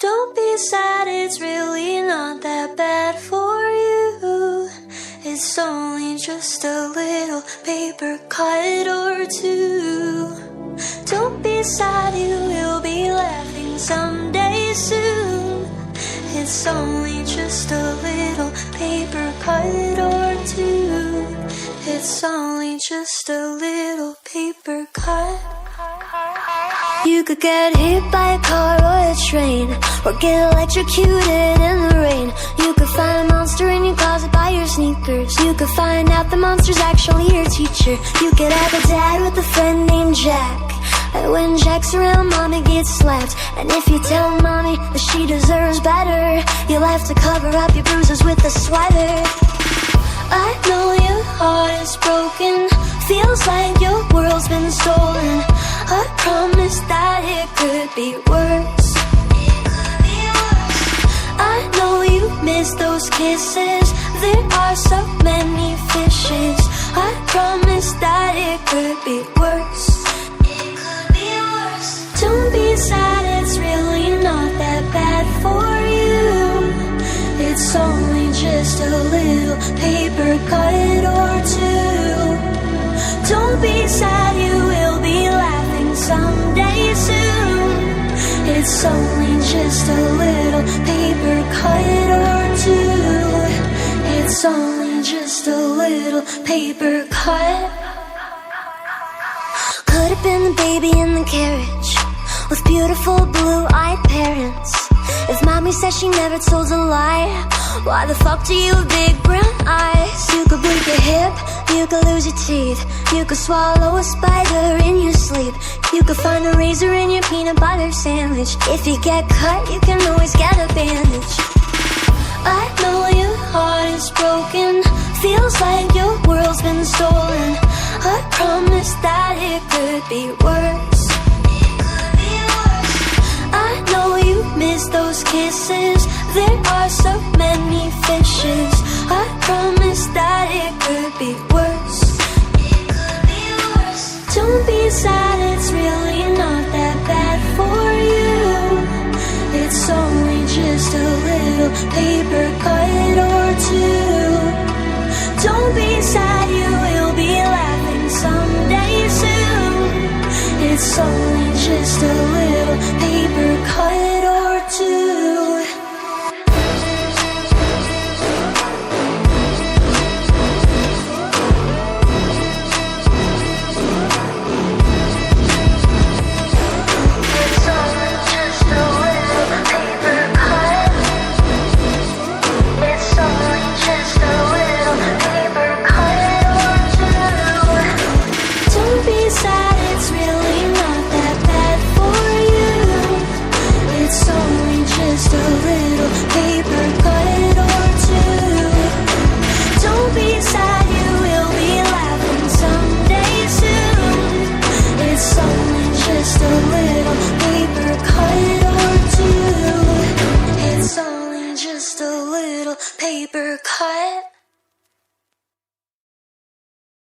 Don't be sad, it's really not that bad for you. It's only just a little paper cut or two. Don't be sad, you will be laughing someday soon. It's only just a little paper cut or two. It's only just a little paper cut. You could get hit by a car or a train, or get electrocuted in the rain. You could find a monster in your closet by your sneakers. You could find out the monster's actually your teacher. You could have a dad with a friend named Jack. And when Jack's around, mommy gets slapped. And if you tell mommy that she deserves better, you'll have to cover up your bruises with a sweater. I know your heart is broken. Feels like your world's been stolen. Promise that it could be worse. I know you miss those kisses. There are so many fishes. I promise that it could be worse. Don't be sad, it's really not that bad for you. It's only just a little paper cut It's only just a little paper cut or two. It's only just a little paper cut. Could have been the baby in the carriage with beautiful blue-eyed parents. If mommy says she never told a lie, why the fuck do you have big brown eyes? You could break a hip, you could lose your teeth, you could swallow a spider in your sleep, razor in your peanut butter sandwich. If you get cut, you can always get a bandage. I know your heart is broken. Feels like your world's been stolen. I promise that it could be worse. I know you miss those kisses. There are so many fishes. Just a little paper cut or two. paper cut.